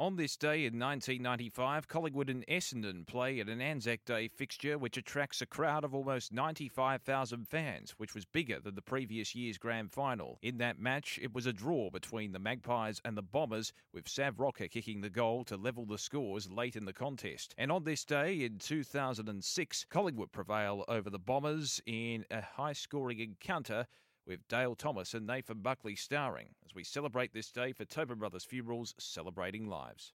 On this day in 1995, Collingwood and Essendon play at an Anzac Day fixture which attracts a crowd of almost 95,000 fans, which was bigger than the previous year's grand final. In that match, it was a draw between the Magpies and the Bombers, with Sav Rocca kicking the goal to level the scores late in the contest. And on this day in 2006, Collingwood prevail over the Bombers in a high scoring encounter with Dale Thomas and Nathan Buckley starring as we celebrate this day for Tobin Brothers Funerals Celebrating Lives.